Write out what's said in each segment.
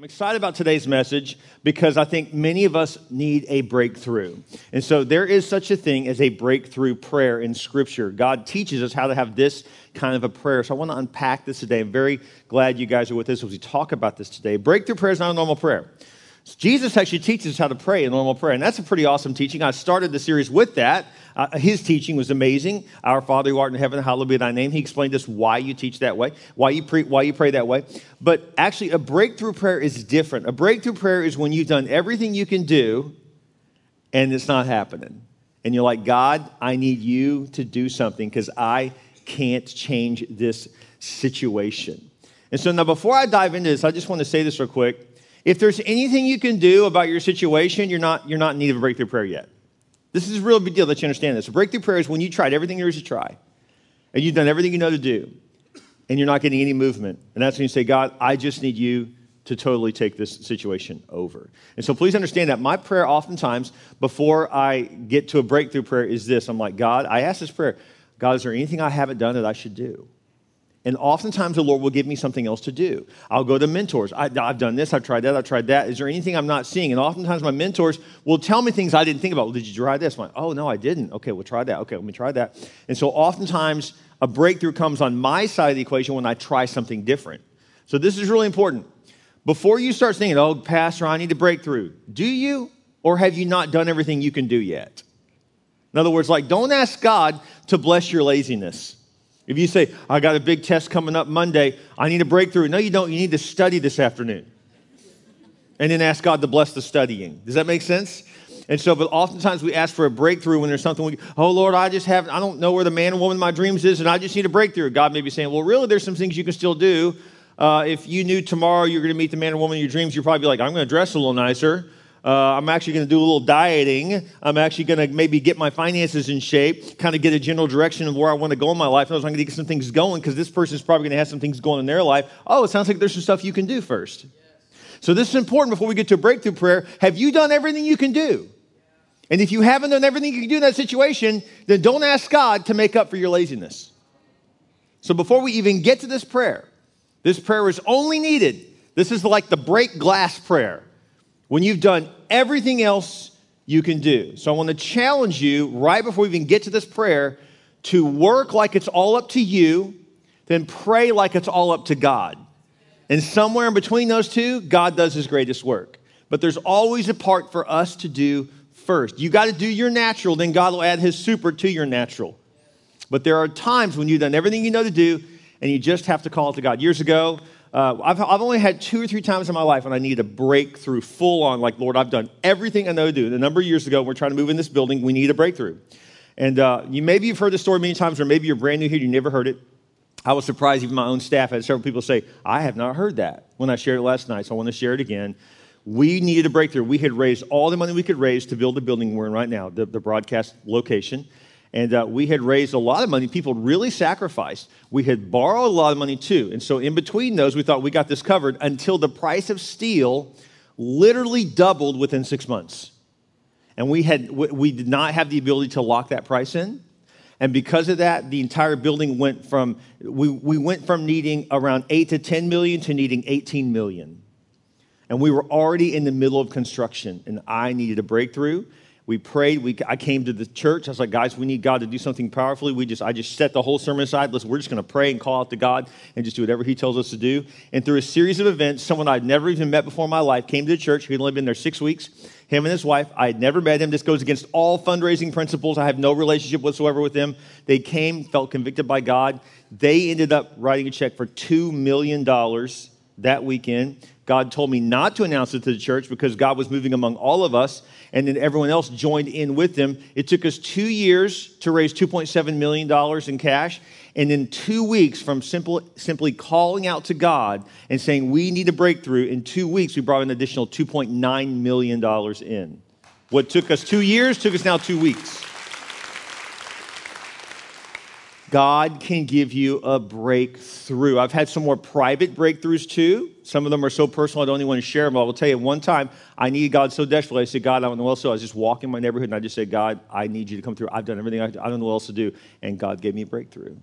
I'm excited about today's message because I think many of us need a breakthrough. And so there is such a thing as a breakthrough prayer in Scripture. God teaches us how to have this kind of a prayer. So I want to unpack this today. I'm very glad you guys are with us as we talk about this today. Breakthrough prayer is not a normal prayer. Jesus actually teaches us how to pray a normal prayer, and that's a pretty awesome teaching. I started the series with that. Uh, his teaching was amazing. Our Father who art in heaven, hallowed be thy name. He explained us why you teach that way, why you, pre- why you pray that way. But actually, a breakthrough prayer is different. A breakthrough prayer is when you've done everything you can do and it's not happening. And you're like, God, I need you to do something because I can't change this situation. And so now, before I dive into this, I just want to say this real quick. If there's anything you can do about your situation, you're not, you're not in need of a breakthrough prayer yet. This is a real big deal that you understand this. A breakthrough prayer is when you tried everything there is to try, and you've done everything you know to do, and you're not getting any movement. And that's when you say, God, I just need you to totally take this situation over. And so please understand that my prayer oftentimes before I get to a breakthrough prayer is this I'm like, God, I ask this prayer, God, is there anything I haven't done that I should do? And oftentimes the Lord will give me something else to do. I'll go to mentors. I, have done this, I've tried that, I've tried that. Is there anything I'm not seeing? And oftentimes my mentors will tell me things I didn't think about. Well, did you try this? Like, oh, no, I didn't. Okay, we'll try that. Okay, let me try that. And so oftentimes a breakthrough comes on my side of the equation when I try something different. So this is really important. Before you start thinking, oh, Pastor, I need a breakthrough, do you or have you not done everything you can do yet? In other words, like, don't ask God to bless your laziness. If you say, I got a big test coming up Monday, I need a breakthrough. No, you don't. You need to study this afternoon. And then ask God to bless the studying. Does that make sense? And so, but oftentimes we ask for a breakthrough when there's something we, oh Lord, I just have, I don't know where the man and woman of my dreams is, and I just need a breakthrough. God may be saying, well, really, there's some things you can still do. Uh, if you knew tomorrow you're going to meet the man or woman of your dreams, you'd probably be like, I'm going to dress a little nicer. Uh, I'm actually going to do a little dieting. I'm actually going to maybe get my finances in shape, kind of get a general direction of where I want to go in my life. I was going to get some things going because this person is probably going to have some things going in their life. Oh, it sounds like there's some stuff you can do first. So this is important before we get to a breakthrough prayer. Have you done everything you can do? And if you haven't done everything you can do in that situation, then don't ask God to make up for your laziness. So before we even get to this prayer, this prayer is only needed. This is like the break glass prayer when you've done everything else you can do. So I want to challenge you right before we even get to this prayer to work like it's all up to you, then pray like it's all up to God. And somewhere in between those two, God does his greatest work. But there's always a part for us to do first. You got to do your natural, then God will add his super to your natural. But there are times when you've done everything you know to do, and you just have to call it to God. Years ago, uh, I've, I've only had two or three times in my life when I need a breakthrough full on, like, Lord, I've done everything I know to do. a number of years ago, we're trying to move in this building, we need a breakthrough. And uh, you maybe you've heard this story many times, or maybe you're brand new here, you never heard it. I was surprised, even my own staff had several people say, I have not heard that when I shared it last night, so I want to share it again. We needed a breakthrough. We had raised all the money we could raise to build the building we're in right now, the, the broadcast location. And uh, we had raised a lot of money. People really sacrificed. We had borrowed a lot of money too. And so, in between those, we thought we got this covered until the price of steel literally doubled within six months. And we, had, we did not have the ability to lock that price in. And because of that, the entire building went from, we, we went from needing around 8 to 10 million to needing 18 million. And we were already in the middle of construction, and I needed a breakthrough we prayed. We, I came to the church. I was like, guys, we need God to do something powerfully. We just, I just set the whole sermon aside. Listen, we're just going to pray and call out to God and just do whatever He tells us to do. And through a series of events, someone I'd never even met before in my life came to the church. He'd only been there six weeks. Him and his wife. I had never met him. This goes against all fundraising principles. I have no relationship whatsoever with them. They came, felt convicted by God. They ended up writing a check for $2 million that weekend. God told me not to announce it to the church because God was moving among all of us and then everyone else joined in with them. It took us two years to raise $2.7 million in cash. And in two weeks, from simple, simply calling out to God and saying, We need a breakthrough, in two weeks, we brought an additional $2.9 million in. What took us two years took us now two weeks. God can give you a breakthrough. I've had some more private breakthroughs too. Some of them are so personal I don't even want to share them. I will tell you, one time I needed God so desperately. I said, God, I don't know what else to do. I was just walking my neighborhood and I just said, God, I need you to come through. I've done everything I, I don't know what else to do. And God gave me a breakthrough.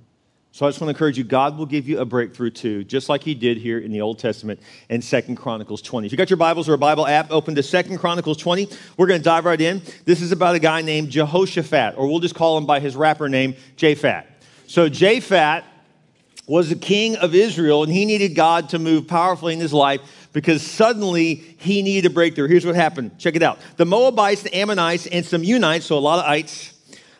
So I just want to encourage you, God will give you a breakthrough too, just like he did here in the Old Testament in Second Chronicles 20. If you got your Bibles or a Bible app, open to Second Chronicles 20. We're going to dive right in. This is about a guy named Jehoshaphat, or we'll just call him by his rapper name, Japhat. So Japhat was the king of Israel, and he needed God to move powerfully in his life because suddenly he needed a breakthrough. Here's what happened. Check it out. The Moabites, the Ammonites, and some Meunites, so a lot of ites,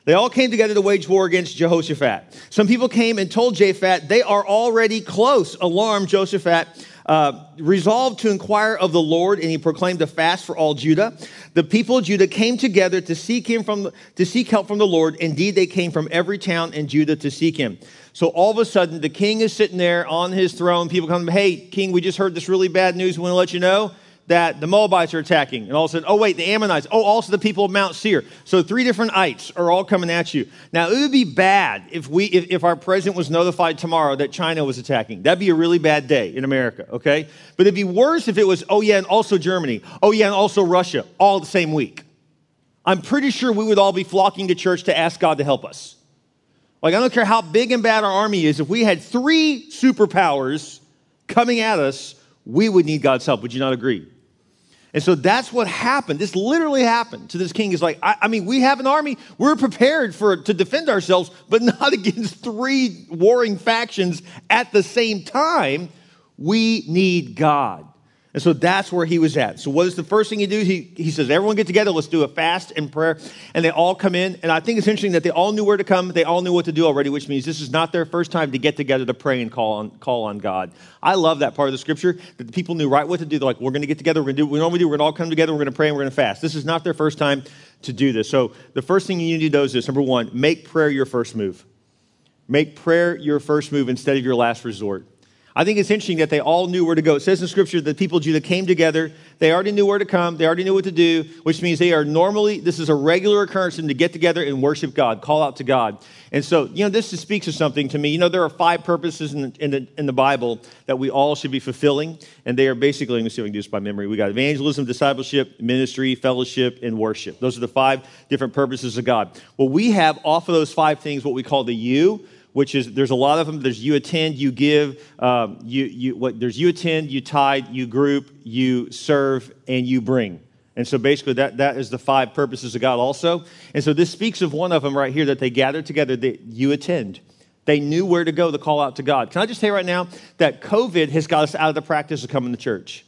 they all came together to wage war against Jehoshaphat. Some people came and told Japhat they are already close. Alarmed, Jehoshaphat uh, resolved to inquire of the Lord, and he proclaimed a fast for all Judah. The people of Judah came together to seek him from to seek help from the Lord. Indeed, they came from every town in Judah to seek him. So all of a sudden, the king is sitting there on his throne. People come, hey, king, we just heard this really bad news. We want to let you know that the Moabites are attacking. And all of a sudden, oh, wait, the Ammonites. Oh, also the people of Mount Seir. So three different ites are all coming at you. Now, it would be bad if, we, if, if our president was notified tomorrow that China was attacking. That'd be a really bad day in America, okay? But it'd be worse if it was, oh, yeah, and also Germany. Oh, yeah, and also Russia, all the same week. I'm pretty sure we would all be flocking to church to ask God to help us. Like, I don't care how big and bad our army is, if we had three superpowers coming at us, we would need God's help. Would you not agree? And so that's what happened. This literally happened to this king. Is like, I, I, mean, we have an army. We're prepared for to defend ourselves, but not against three warring factions at the same time. We need God. And so that's where he was at. So what is the first thing he do? He, he says, everyone get together, let's do a fast and prayer. And they all come in. And I think it's interesting that they all knew where to come. They all knew what to do already, which means this is not their first time to get together to pray and call on, call on God. I love that part of the scripture that the people knew right what to do. They're like, we're going to get together. We're going to do what we normally do. We're going to all come together. We're going to pray and we're going to fast. This is not their first time to do this. So the first thing you need to do is this. Number one, make prayer your first move. Make prayer your first move instead of your last resort. I think it's interesting that they all knew where to go. It says in Scripture that people Judah came together. They already knew where to come. They already knew what to do, which means they are normally, this is a regular occurrence to get together and worship God, call out to God. And so, you know, this speaks of something to me. You know, there are five purposes in the, in the, in the Bible that we all should be fulfilling. And they are basically, let me see if I can do this by memory. We got evangelism, discipleship, ministry, fellowship, and worship. Those are the five different purposes of God. Well, we have off of those five things what we call the U which is there's a lot of them. There's you attend, you give, um, you you what there's you attend, you tithe, you group, you serve, and you bring. And so basically that that is the five purposes of God also. And so this speaks of one of them right here that they gathered together. That you attend. They knew where to go to call out to God. Can I just say right now that COVID has got us out of the practice of coming to church?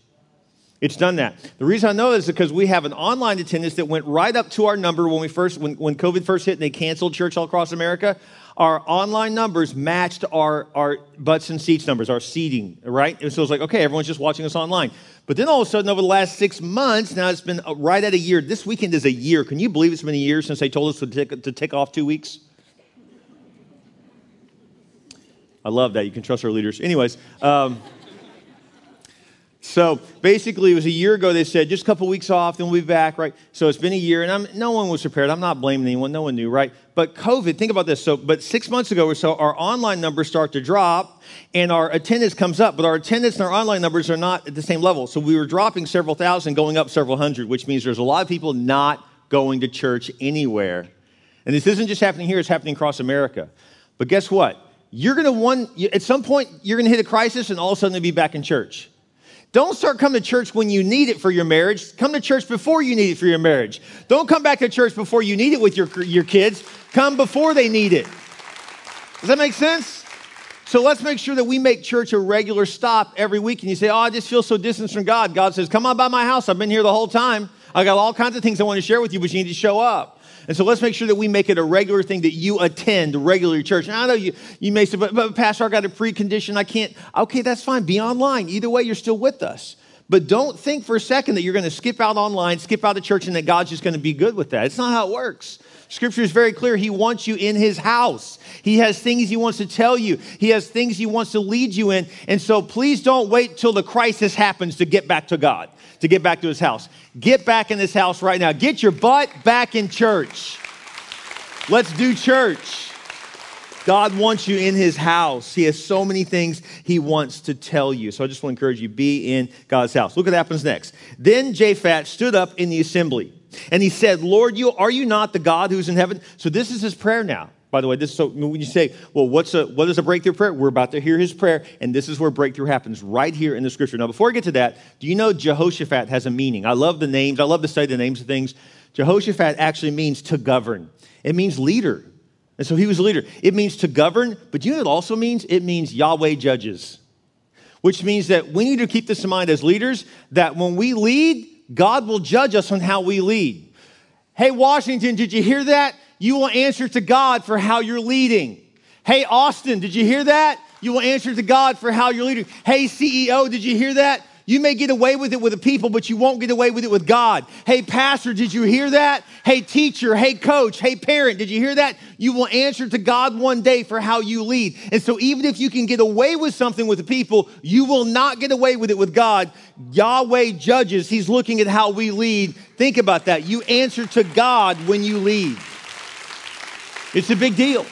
It's done that. The reason I know is because we have an online attendance that went right up to our number when we first when, when COVID first hit and they canceled church all across America our online numbers matched our, our butts and seats numbers, our seating, right? And so it's like, okay, everyone's just watching us online. But then all of a sudden, over the last six months, now it's been uh, right at a year. This weekend is a year. Can you believe it's been a year since they told us to take, to take off two weeks? I love that. You can trust our leaders. Anyways, um, so basically, it was a year ago. They said just a couple weeks off, then we'll be back, right? So it's been a year, and I'm, no one was prepared. I'm not blaming anyone. No one knew, right? But COVID, think about this. So, but six months ago or so, our online numbers start to drop, and our attendance comes up. But our attendance and our online numbers are not at the same level. So we were dropping several thousand, going up several hundred, which means there's a lot of people not going to church anywhere. And this isn't just happening here; it's happening across America. But guess what? You're going to one at some point you're going to hit a crisis, and all of a sudden you'll be back in church. Don't start coming to church when you need it for your marriage. Come to church before you need it for your marriage. Don't come back to church before you need it with your, your kids. Come before they need it. Does that make sense? So let's make sure that we make church a regular stop every week. And you say, Oh, I just feel so distant from God. God says, Come on by my house. I've been here the whole time. I got all kinds of things I want to share with you, but you need to show up. And so let's make sure that we make it a regular thing that you attend regularly church. And I know you, you may say, but, but Pastor, I got a precondition. I can't. Okay, that's fine. Be online. Either way, you're still with us. But don't think for a second that you're going to skip out online, skip out of church, and that God's just going to be good with that. It's not how it works. Scripture is very clear. He wants you in his house. He has things he wants to tell you. He has things he wants to lead you in. And so please don't wait till the crisis happens to get back to God to get back to his house. Get back in this house right now. Get your butt back in church. Let's do church. God wants you in his house. He has so many things he wants to tell you. So I just want to encourage you be in God's house. Look what happens next. Then Japhat stood up in the assembly and he said, Lord, you are you not the God who's in heaven? So this is his prayer now. By the way, this is so when you say, well, what's a, what is a breakthrough prayer? We're about to hear his prayer, and this is where breakthrough happens, right here in the scripture. Now, before I get to that, do you know Jehoshaphat has a meaning? I love the names. I love to study the names of things. Jehoshaphat actually means to govern. It means leader. And so he was a leader. It means to govern, but you know what it also means? It means Yahweh judges, which means that we need to keep this in mind as leaders that when we lead, God will judge us on how we lead. Hey, Washington, did you hear that? You will answer to God for how you're leading. Hey, Austin, did you hear that? You will answer to God for how you're leading. Hey, CEO, did you hear that? You may get away with it with the people, but you won't get away with it with God. Hey, pastor, did you hear that? Hey, teacher, hey, coach, hey, parent, did you hear that? You will answer to God one day for how you lead. And so, even if you can get away with something with the people, you will not get away with it with God. Yahweh judges, He's looking at how we lead. Think about that. You answer to God when you lead, it's a big deal.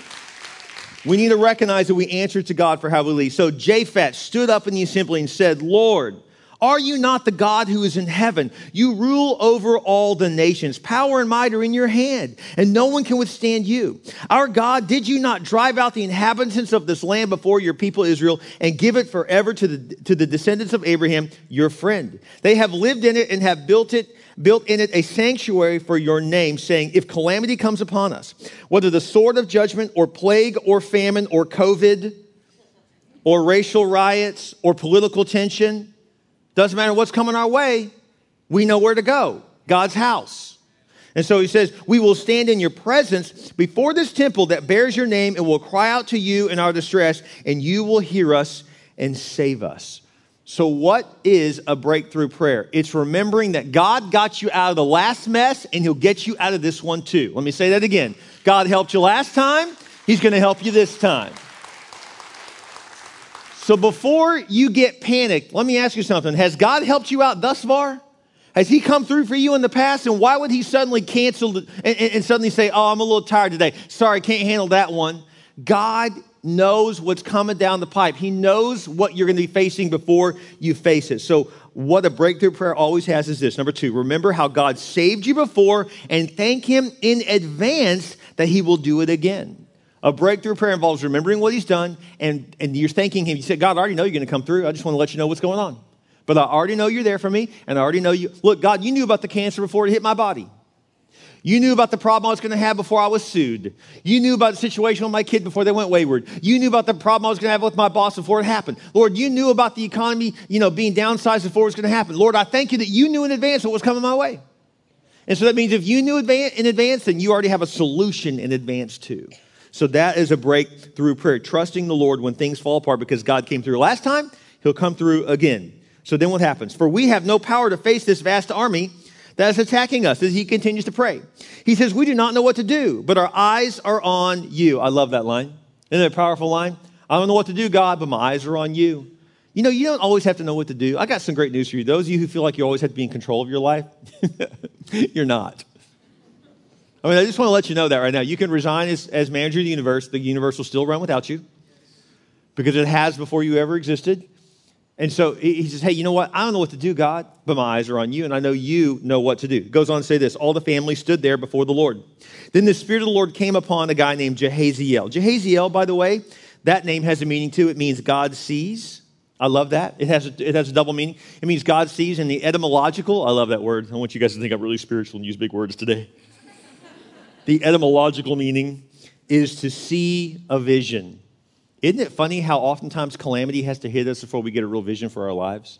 We need to recognize that we answer to God for how we lead. So Japhat stood up in the assembly and said, Lord, are you not the God who is in heaven? You rule over all the nations. Power and might are in your hand, and no one can withstand you. Our God, did you not drive out the inhabitants of this land before your people Israel and give it forever to the, to the descendants of Abraham, your friend? They have lived in it and have built it built in it a sanctuary for your name, saying, If calamity comes upon us, whether the sword of judgment or plague or famine or COVID or racial riots or political tension, doesn't matter what's coming our way, we know where to go God's house. And so he says, We will stand in your presence before this temple that bears your name and will cry out to you in our distress, and you will hear us and save us. So, what is a breakthrough prayer? It's remembering that God got you out of the last mess and He'll get you out of this one too. Let me say that again. God helped you last time, He's going to help you this time. So before you get panicked, let me ask you something. Has God helped you out thus far? Has he come through for you in the past? And why would he suddenly cancel and, and, and, suddenly say, Oh, I'm a little tired today. Sorry, can't handle that one. God knows what's coming down the pipe. He knows what you're going to be facing before you face it. So, what a breakthrough prayer always has is this. Number two, remember how God saved you before and thank him in advance that he will do it again. A breakthrough prayer involves remembering what he's done, and, and you're thanking him. You said, God, I already know you're going to come through. I just want to let you know what's going on. But I already know you're there for me, and I already know you. Look, God, you knew about the cancer before it hit my body. You knew about the problem I was going to have before I was sued. You knew about the situation with my kid before they went wayward. You knew about the problem I was going to have with my boss before it happened. Lord, you knew about the economy, you know, being downsized before it was going to happen. Lord, I thank you that you knew in advance what was coming my way. And so that means if you knew in advance, then you already have a solution in advance too. So that is a breakthrough prayer, trusting the Lord when things fall apart because God came through last time, He'll come through again. So then what happens? For we have no power to face this vast army that is attacking us as he continues to pray. He says, We do not know what to do, but our eyes are on you. I love that line. Isn't that a powerful line? I don't know what to do, God, but my eyes are on you. You know, you don't always have to know what to do. I got some great news for you. Those of you who feel like you always have to be in control of your life, you're not. I mean, I just want to let you know that right now. You can resign as, as manager of the universe. The universe will still run without you because it has before you ever existed. And so he says, Hey, you know what? I don't know what to do, God, but my eyes are on you, and I know you know what to do. Goes on to say this All the family stood there before the Lord. Then the Spirit of the Lord came upon a guy named Jahaziel. Jahaziel, by the way, that name has a meaning too. It means God sees. I love that. It has, a, it has a double meaning. It means God sees, and the etymological, I love that word. I want you guys to think I'm really spiritual and use big words today the etymological meaning is to see a vision. Isn't it funny how oftentimes calamity has to hit us before we get a real vision for our lives?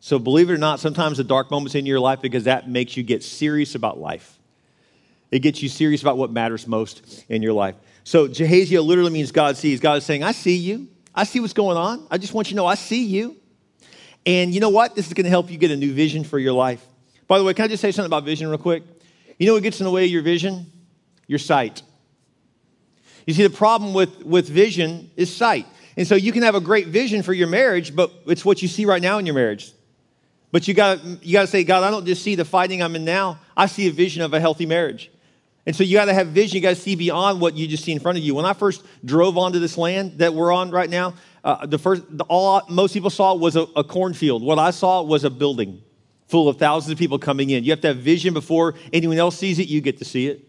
So, believe it or not, sometimes the dark moments in your life because that makes you get serious about life. It gets you serious about what matters most in your life. So, Jahaziel literally means God sees. God is saying, I see you. I see what's going on. I just want you to know I see you. And you know what? This is going to help you get a new vision for your life. By the way, can I just say something about vision real quick? You know what gets in the way of your vision? Your sight. You see, the problem with, with vision is sight. And so you can have a great vision for your marriage, but it's what you see right now in your marriage. But you got you got to say, God, I don't just see the fighting I'm in now. I see a vision of a healthy marriage. And so you got to have vision. You got to see beyond what you just see in front of you. When I first drove onto this land that we're on right now, uh, the first, the, all most people saw was a, a cornfield. What I saw was a building full of thousands of people coming in. You have to have vision before anyone else sees it, you get to see it.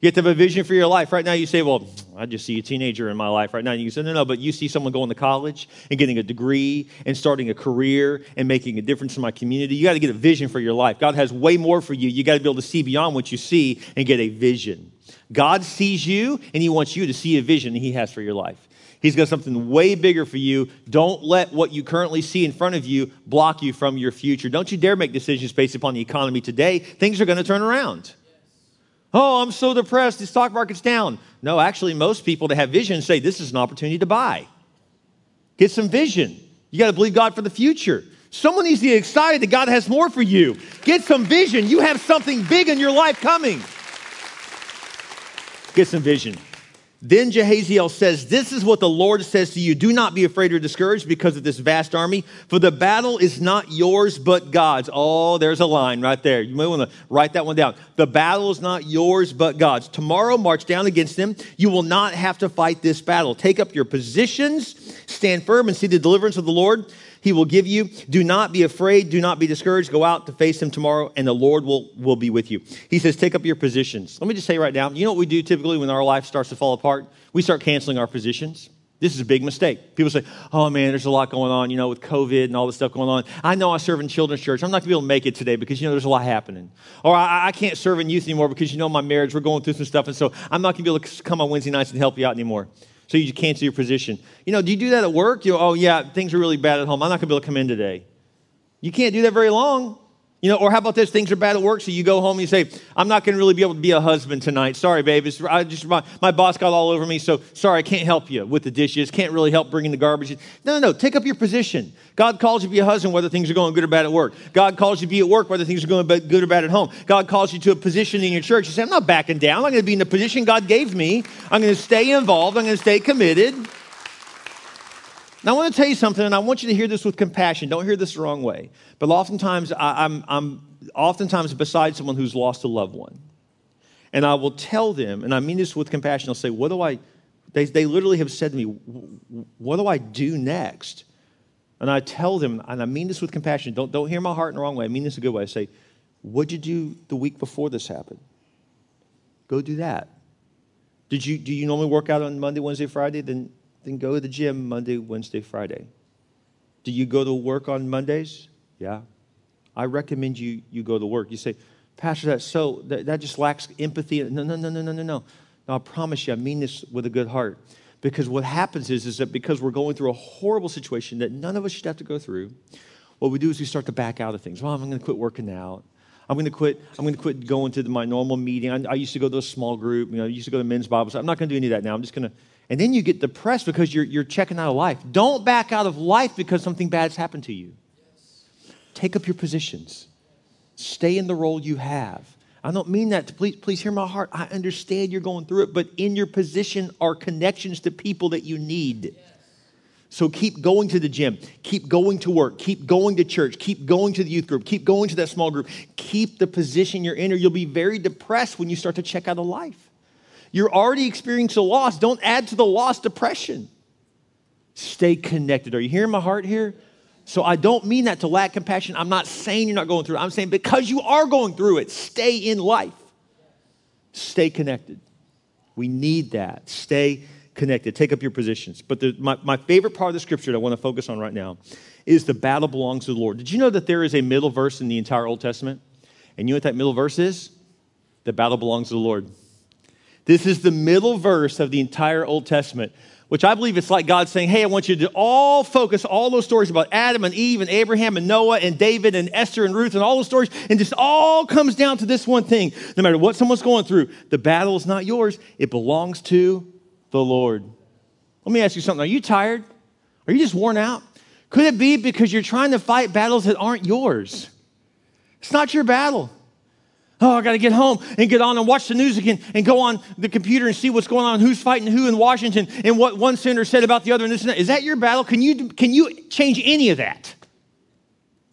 You have to have a vision for your life. Right now, you say, Well, I just see a teenager in my life right now. And you say, No, no, but you see someone going to college and getting a degree and starting a career and making a difference in my community. You got to get a vision for your life. God has way more for you. You got to be able to see beyond what you see and get a vision. God sees you and He wants you to see a vision He has for your life. He's got something way bigger for you. Don't let what you currently see in front of you block you from your future. Don't you dare make decisions based upon the economy today. Things are going to turn around. Oh, I'm so depressed. The stock market's down. No, actually, most people that have vision say this is an opportunity to buy. Get some vision. You got to believe God for the future. Someone needs to be excited that God has more for you. Get some vision. You have something big in your life coming. Get some vision. Then Jahaziel says, This is what the Lord says to you. Do not be afraid or discouraged because of this vast army, for the battle is not yours, but God's. Oh, there's a line right there. You may want to write that one down. The battle is not yours, but God's. Tomorrow, march down against them. You will not have to fight this battle. Take up your positions, stand firm, and see the deliverance of the Lord he will give you. Do not be afraid. Do not be discouraged. Go out to face him tomorrow, and the Lord will, will be with you. He says, Take up your positions. Let me just say right now, you know what we do typically when our life starts to fall apart? We start canceling our positions. This is a big mistake. People say, oh man, there's a lot going on, you know, with COVID and all this stuff going on. I know I serve in children's church. I'm not going to be able to make it today because, you know, there's a lot happening. Or I, I, can't serve in youth anymore because, you know, my marriage, we're going through some stuff. And so I'm not going to be able to come on Wednesday nights and help you out anymore so you cancel your position. You know, do you do that at work? You oh, yeah, things are really bad at home. I'm not going to be able to come in today. You can't do that very long. You know, or how about this? Things are bad at work, so you go home and you say, I'm not going to really be able to be a husband tonight. Sorry, babe. It's, I just, my, my boss got all over me, so sorry, I can't help you with the dishes. Can't really help bringing the garbage. No, no, no. Take up your position. God calls you to be a husband whether things are going good or bad at work. God calls you to be at work whether things are going good or bad at home. God calls you to a position in your church. You say, I'm not backing down. I'm going to be in the position God gave me. I'm going to stay involved. I'm going to stay committed. Now, I want to tell you something, and I want you to hear this with compassion. Don't hear this the wrong way. But oftentimes, I, am I'm, I'm oftentimes beside someone who's lost a loved one. And I will tell them, and I mean this with compassion, I'll say, What do I, they, they literally have said to me, What do I do next? And I tell them, and I mean this with compassion, don't, don't hear my heart in the wrong way. I mean this a good way. I say, What'd you do the week before this happened? Go do that. Did you, do you normally work out on Monday, Wednesday, Friday? Then then go to the gym Monday, Wednesday, Friday. Do you go to work on Mondays? Yeah. I recommend you, you go to work. You say, Pastor, that's so, that, that just lacks empathy. No, no, no, no, no, no, no. No, I promise you, I mean this with a good heart. Because what happens is, is that because we're going through a horrible situation that none of us should have to go through, what we do is we start to back out of things. Well, I'm going to quit working out. I'm going to quit. I'm going to quit going to my normal meeting. I, I, used to go to a small group. You know, I used to go to men's Bible. So I'm not going to do any of that now. I'm just going to and then you get depressed because you're, you're checking out of life. Don't back out of life because something bad's happened to you. Take up your positions. Stay in the role you have. I don't mean that to please, please hear my heart. I understand you're going through it, but in your position are connections to people that you need. So keep going to the gym, keep going to work, keep going to church, keep going to the youth group, keep going to that small group. Keep the position you're in, or you'll be very depressed when you start to check out of life. You're already experiencing a loss. Don't add to the loss depression. Stay connected. Are you hearing my heart here? So I don't mean that to lack compassion. I'm not saying you're not going through it. I'm saying because you are going through it, stay in life. Stay connected. We need that. Stay connected. Take up your positions. But the, my, my favorite part of the scripture that I want to focus on right now is the battle belongs to the Lord. Did you know that there is a middle verse in the entire Old Testament? And you know what that middle verse is? The battle belongs to the Lord. This is the middle verse of the entire Old Testament, which I believe it's like God saying, Hey, I want you to all focus all those stories about Adam and Eve and Abraham and Noah and David and Esther and Ruth and all those stories, and just all comes down to this one thing. No matter what someone's going through, the battle is not yours, it belongs to the Lord. Let me ask you something. Are you tired? Are you just worn out? Could it be because you're trying to fight battles that aren't yours? It's not your battle. Oh, I got to get home and get on and watch the news again and go on the computer and see what's going on, who's fighting who in Washington and what one senator said about the other and this and that. Is that your battle? Can you, can you change any of that?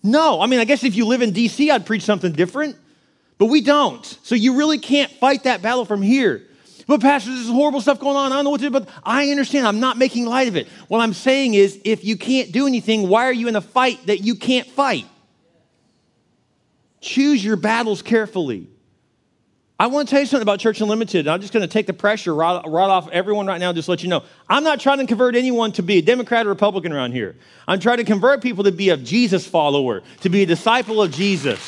No. I mean, I guess if you live in D.C., I'd preach something different, but we don't. So you really can't fight that battle from here. But, Pastor, this is horrible stuff going on. I don't know what to do, but I understand. I'm not making light of it. What I'm saying is, if you can't do anything, why are you in a fight that you can't fight? Choose your battles carefully. I want to tell you something about Church Unlimited. I'm just going to take the pressure right, right off everyone right now and just let you know. I'm not trying to convert anyone to be a Democrat or Republican around here. I'm trying to convert people to be a Jesus follower, to be a disciple of Jesus.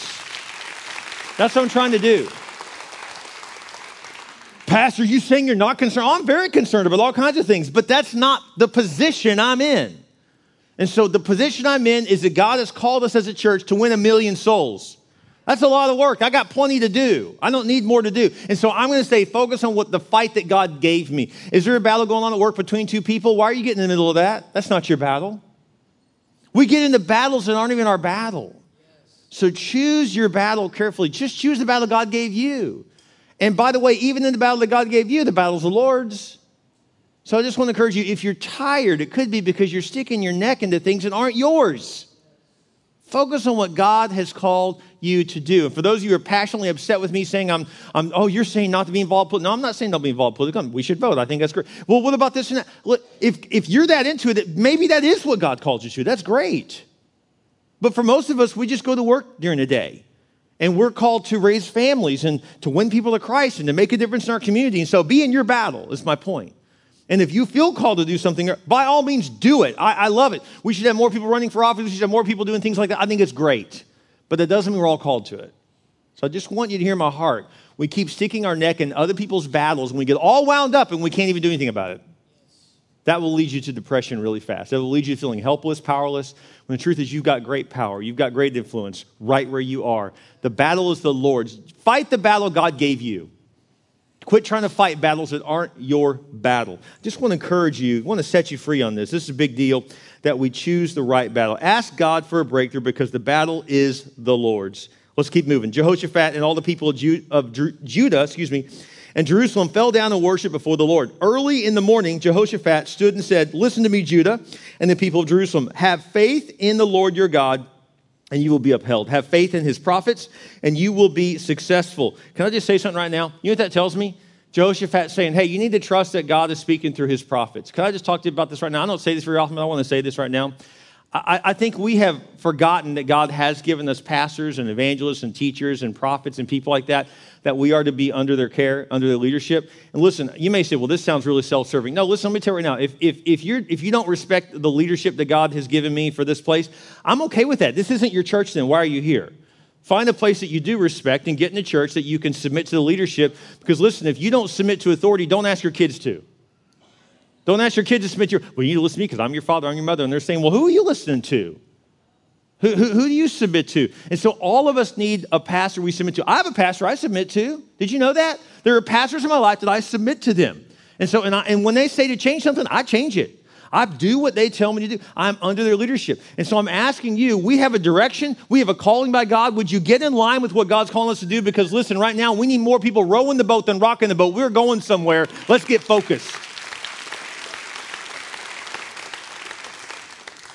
That's what I'm trying to do. Pastor, you saying you're not concerned? I'm very concerned about all kinds of things, but that's not the position I'm in. And so the position I'm in is that God has called us as a church to win a million souls. That's a lot of work. I got plenty to do. I don't need more to do. And so I'm going to stay focused on what the fight that God gave me. Is there a battle going on at work between two people? Why are you getting in the middle of that? That's not your battle. We get into battles that aren't even our battle. So choose your battle carefully. Just choose the battle God gave you. And by the way, even in the battle that God gave you, the battle's the Lord's. So I just want to encourage you if you're tired, it could be because you're sticking your neck into things that aren't yours. Focus on what God has called you to do. And for those of you who are passionately upset with me saying, I'm, I'm oh, you're saying not to be involved. No, I'm not saying don't be involved politically. We should vote. I think that's great. Well, what about this and that? Look, if, if you're that into it, maybe that is what God calls you to. That's great. But for most of us, we just go to work during the day. And we're called to raise families and to win people to Christ and to make a difference in our community. And so be in your battle, is my point. And if you feel called to do something, by all means, do it. I, I, love it. We should have more people running for office. We should have more people doing things like that. I think it's great. But that doesn't mean we're all called to it. So I just want you to hear my heart. We keep sticking our neck in other people's battles and we get all wound up and we can't even do anything about it. That will lead you to depression really fast. That will lead you to feeling helpless, powerless, when the truth is you've got great power. You've got great influence right where you are. The battle is the Lord's. Fight the battle God gave you. Quit trying to fight battles that aren't your battle. Just want to encourage you, want to set you free on this. This is a big deal that we choose the right battle. Ask God for a breakthrough because the battle is the Lord's. Let's keep moving. Jehoshaphat and all the people of, Judah, excuse me, and Jerusalem fell down and worshiped before the Lord. Early in the morning, Jehoshaphat stood and said, Listen to me, Judah and the people of Jerusalem. Have faith in the Lord your God and you will be upheld. Have faith in his prophets, and you will be successful. Can I just say something right now? You know what that tells me? Jehoshaphat saying, Hey, you need to trust that God is speaking through his prophets. Can I just talk to you about this right now? I don't say this very often, but I want to say this right now. I, I, think we have forgotten that God has given us pastors and evangelists and teachers and prophets and people like that, that we are to be under their care, under their leadership. And listen, you may say, well, this sounds really self serving. No, listen, let me tell you right now. If, if, if, you're, if you don't respect the leadership that God has given me for this place, I'm okay with that. This isn't your church, then. Why are you here? Find a place that you do respect and get in a church that you can submit to the leadership. Because listen, if you don't submit to authority, don't ask your kids to. Don't ask your kids to submit your, well, you need to listen to me because I'm your father, I'm your mother. And they're saying, well, who are you listening to? Who, who, who, do you submit to? And so all of us need a pastor we submit to. I have a pastor I submit to. Did you know that? There are pastors in my life that I submit to them. And so, and, I, and when they say to change something, I change it. I do what they tell me to do. I'm under their leadership. And so I'm asking you, we have a direction, we have a calling by God. Would you get in line with what God's calling us to do? Because listen, right now, we need more people rowing the boat than rocking the boat. We're going somewhere. Let's get focused.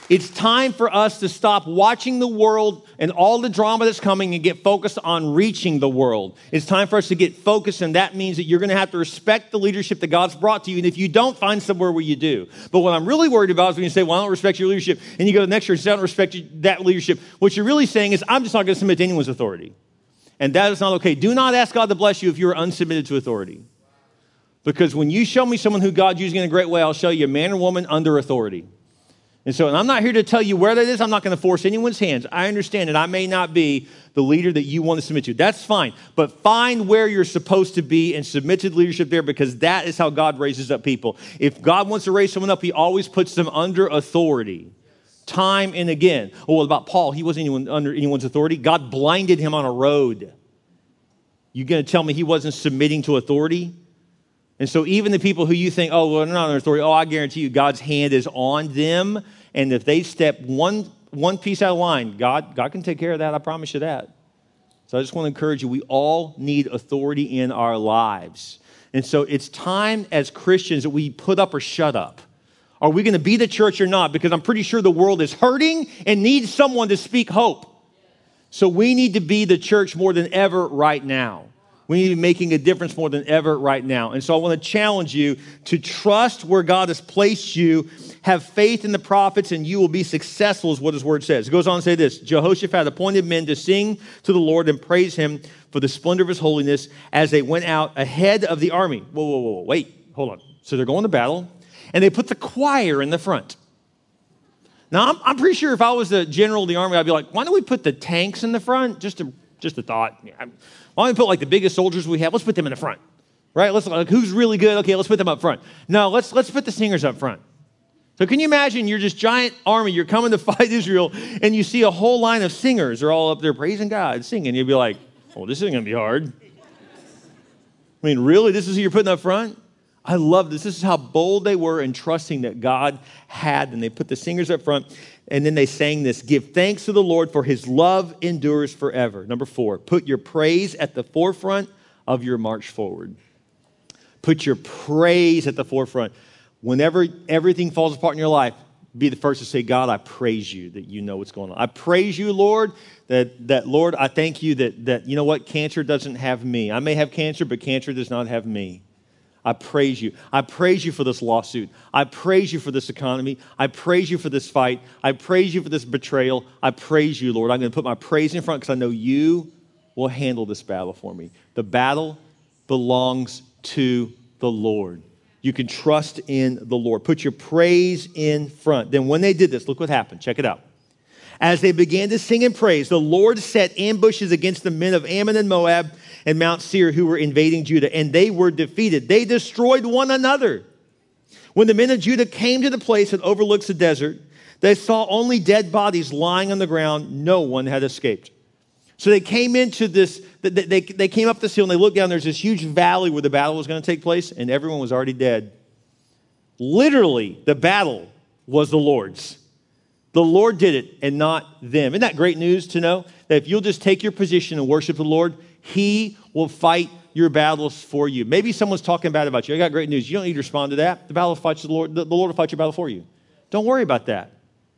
It's time for us to stop watching the world and all the drama that's coming and get focused on reaching the world. It's time for us to get focused, and that means that you're going to have to respect the leadership that God's brought to you. And if you don't, find somewhere where you do. But what I'm really worried about is when you say, Well, I don't respect your leadership, and you go to the next church and say, I don't respect that leadership. What you're really saying is, I'm just not going to submit to anyone's authority. And that is not okay. Do not ask God to bless you if you are unsubmitted to authority. Because when you show me someone who God's using in a great way, I'll show you a man or woman under authority. And so, and I'm not here to tell you where that is. I'm not going to force anyone's hands. I understand that I may not be the leader that you want to submit to. That's fine. But find where you're supposed to be and submit to the leadership there because that is how God raises up people. If God wants to raise someone up, he always puts them under authority. Time and again. Oh, what about Paul? He wasn't anyone, under anyone's authority. God blinded him on a road. You going to tell me he wasn't submitting to authority? And so, even the people who you think, oh, well, they're not under authority, oh, I guarantee you God's hand is on them. And if they step one, one piece out of line, God, God can take care of that. I promise you that. So, I just want to encourage you we all need authority in our lives. And so, it's time as Christians that we put up or shut up. Are we going to be the church or not? Because I'm pretty sure the world is hurting and needs someone to speak hope. So, we need to be the church more than ever right now. We need to be making a difference more than ever right now. And so I want to challenge you to trust where God has placed you, have faith in the prophets, and you will be successful, is what his word says. It goes on to say this Jehoshaphat appointed men to sing to the Lord and praise him for the splendor of his holiness as they went out ahead of the army. Whoa, whoa, whoa, wait, hold on. So they're going to battle, and they put the choir in the front. Now, I'm, I'm pretty sure if I was the general of the army, I'd be like, why don't we put the tanks in the front? Just a, just a thought. Why don't we put like the biggest soldiers we have? Let's put them in the front, right? Let's like who's really good. Okay, let's put them up front. No, let's let's put the singers up front. So can you imagine you're this giant army, you're coming to fight Israel, and you see a whole line of singers. They're all up there praising God, singing. You'd be like, "Oh, this isn't going to be hard." I mean, really, this is who you're putting up front? I love this. This is how bold they were in trusting that God had. And they put the singers up front, and then they sang this Give thanks to the Lord, for his love endures forever. Number four, put your praise at the forefront of your march forward. Put your praise at the forefront. Whenever everything falls apart in your life, be the first to say, God, I praise you that you know what's going on. I praise you, Lord, that, that Lord, I thank you that, that, you know what, cancer doesn't have me. I may have cancer, but cancer does not have me. I praise you. I praise you for this lawsuit. I praise you for this economy. I praise you for this fight. I praise you for this betrayal. I praise you, Lord. I'm going to put my praise in front because I know you will handle this battle for me. The battle belongs to the Lord. You can trust in the Lord. Put your praise in front. Then, when they did this, look what happened. Check it out. As they began to sing and praise, the Lord set ambushes against the men of Ammon and Moab and Mount Seir who were invading Judah, and they were defeated. They destroyed one another. When the men of Judah came to the place that overlooks the desert, they saw only dead bodies lying on the ground. No one had escaped. So they came into this, they, they, came up this hill and they looked down. There's this huge valley where the battle was going to take place, and everyone was already dead. Literally, the battle was the Lord's. The Lord did it and not them. Isn't that great news to know that if you'll just take your position and worship the Lord, he will fight your battles for you. Maybe someone's talking bad about you. I got great news. You don't need to respond to that. The battle fights the Lord. The Lord will fight your battle for you. Don't worry about that.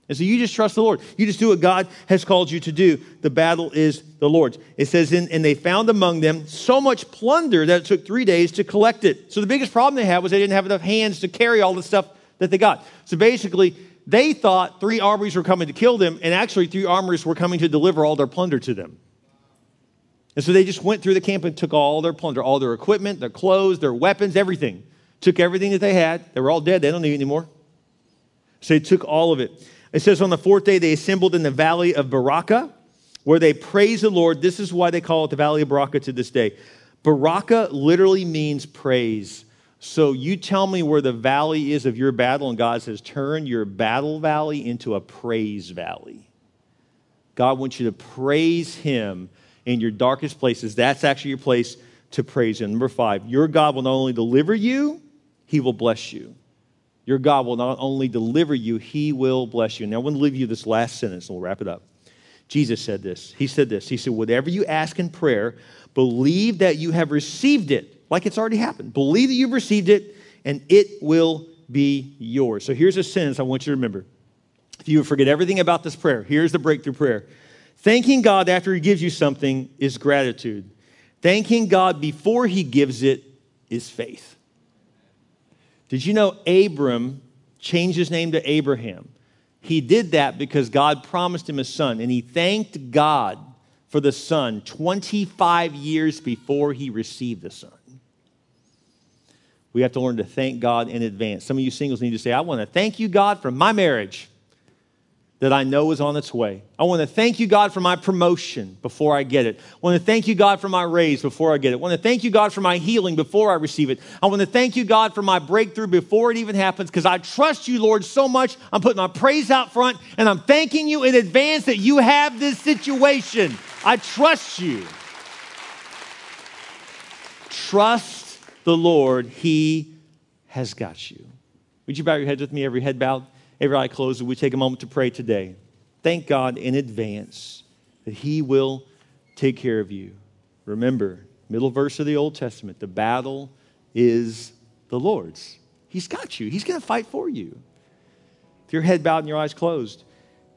And so you just trust the Lord. You just do what God has called you to do. The battle is the Lord's. It says, and they found among them so much plunder that it took three days to collect it. So the biggest problem they had was they didn't have enough hands to carry all the stuff that they got. So basically, they thought three armies were coming to kill them, and actually, three armies were coming to deliver all their plunder to them. And so they just went through the camp and took all their plunder, all their equipment, their clothes, their weapons, everything. Took everything that they had. They were all dead. They don't need it anymore. So they took all of it. It says on the fourth day they assembled in the valley of Berachah, where they praised the Lord. This is why they call it the valley of Berachah to this day. Berachah literally means praise. So you tell me where the valley is of your battle, and God says, turn your battle valley into a praise valley. God wants you to praise Him in your darkest places, that's actually your place to praise Him. Number five, your God will not only deliver you, He will bless you. Your God will not only deliver you, He will bless you. Now, I want to leave you this last sentence, and we'll wrap it up. Jesus said this. He said this. He said, Whatever you ask in prayer, believe that you have received it, like it's already happened. Believe that you've received it, and it will be yours. So here's a sentence I want you to remember. If you forget everything about this prayer, here's the breakthrough prayer. Thanking God after He gives you something is gratitude. Thanking God before He gives it is faith. Did you know Abram changed his name to Abraham? He did that because God promised him a son, and he thanked God for the son 25 years before he received the son. We have to learn to thank God in advance. Some of you singles need to say, I want to thank you, God, for my marriage that I know is on its way. I want to thank you, God, for my promotion before I get it. I want to thank you, God, for my raise before I get it. I want to thank you, God, for my healing before I receive it. I want to thank you, God, for my breakthrough before it even happens because I trust you, Lord, so much. I'm putting my praise out front and I'm thanking you in advance that you have this situation. I trust you. Trust the Lord. He has got you. Would you bow your heads with me, every head bowed? every eye closed, we take a moment to pray today. Thank God in advance that He will take care of you. Remember, middle verse of the Old Testament the battle is the Lord's. He's got you, He's going to fight for you. If your head bowed and your eyes closed,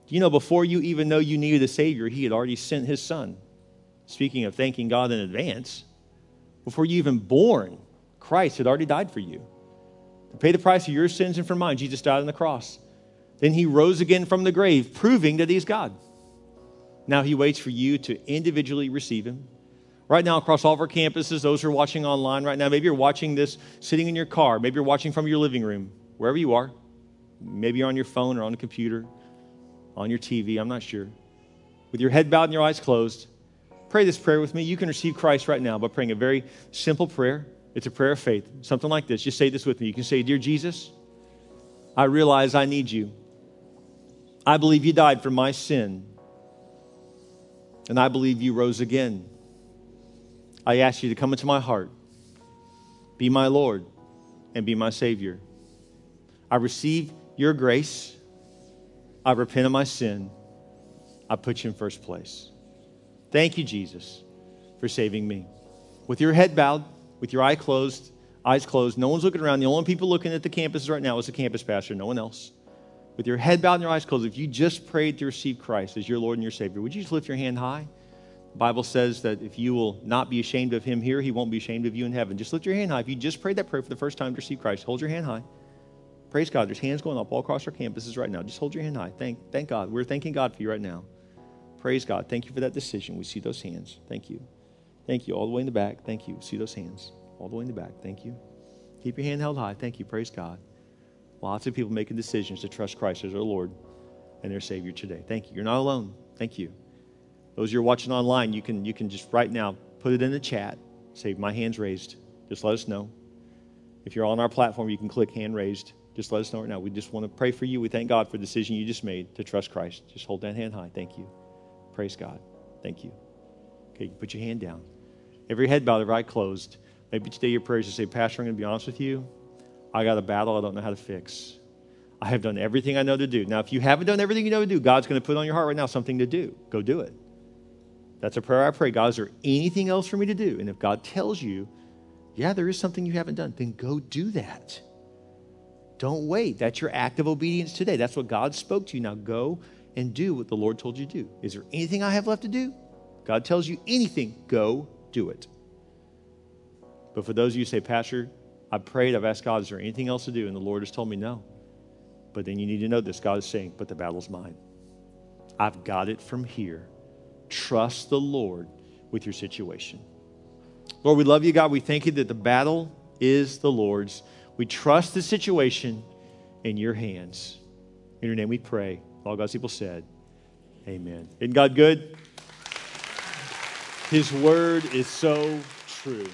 you know, before you even know you needed a Savior, He had already sent His Son. Speaking of thanking God in advance, before you even born, Christ had already died for you. To pay the price of your sins and for mine, Jesus died on the cross. Then he rose again from the grave, proving that he's God. Now he waits for you to individually receive him. Right now, across all of our campuses, those who are watching online right now, maybe you're watching this sitting in your car, maybe you're watching from your living room, wherever you are. Maybe you're on your phone or on a computer, on your TV, I'm not sure. With your head bowed and your eyes closed, pray this prayer with me. You can receive Christ right now by praying a very simple prayer. It's a prayer of faith, something like this. Just say this with me. You can say, Dear Jesus, I realize I need you. I believe you died for my sin, and I believe you rose again. I ask you to come into my heart, be my Lord, and be my Savior. I receive your grace. I repent of my sin. I put you in first place. Thank you, Jesus, for saving me. With your head bowed, with your eye closed, eyes closed, no one's looking around. The only people looking at the campus right now is the campus pastor, no one else. With your head bowed and your eyes closed, if you just prayed to receive Christ as your Lord and your Savior, would you just lift your hand high? The Bible says that if you will not be ashamed of him here, he won't be ashamed of you in heaven. Just lift your hand high. If you just prayed that prayer for the first time to receive Christ, hold your hand high. Praise God. There's hands going up all across our campuses right now. Just hold your hand high. Thank, thank God. We're thanking God for you right now. Praise God. Thank you for that decision. We see those hands. Thank you. Thank you. All the way in the back. Thank you. See those hands. All the way in the back. Thank you. Keep your hand held high. Thank you. Praise God. Lots of people making decisions to trust Christ as their Lord and their Savior today. Thank you. You're not alone. Thank you. Those you're watching online, you can, you can just right now put it in the chat. Say, My hand's raised. Just let us know. If you're on our platform, you can click hand raised. Just let us know right now. We just want to pray for you. We thank God for the decision you just made to trust Christ. Just hold that hand high. Thank you. Praise God. Thank you. Okay, you put your hand down. Every head bowed, every eye closed. Maybe today your prayers to say, Pastor, I'm going to be honest with you. I got a battle I don't know how to fix. I have done everything I know to do. Now, if you haven't done everything you know to do, God's going to put on your heart right now something to do. Go do it. That's a prayer I pray. God, is there anything else for me to do? And if God tells you, yeah, there is something you haven't done, then go do that. Don't wait. That's your act of obedience today. That's what God spoke to you. Now go and do what the Lord told you to do. Is there anything I have left to do? God tells you anything, go do it. But for those of you who say, Pastor, I prayed, I've asked God, is there anything else to do? And the Lord has told me no. But then you need to know this God is saying, but the battle's mine. I've got it from here. Trust the Lord with your situation. Lord, we love you, God. We thank you that the battle is the Lord's. We trust the situation in your hands. In your name we pray. All God's people said, Amen. Isn't God good? His word is so true.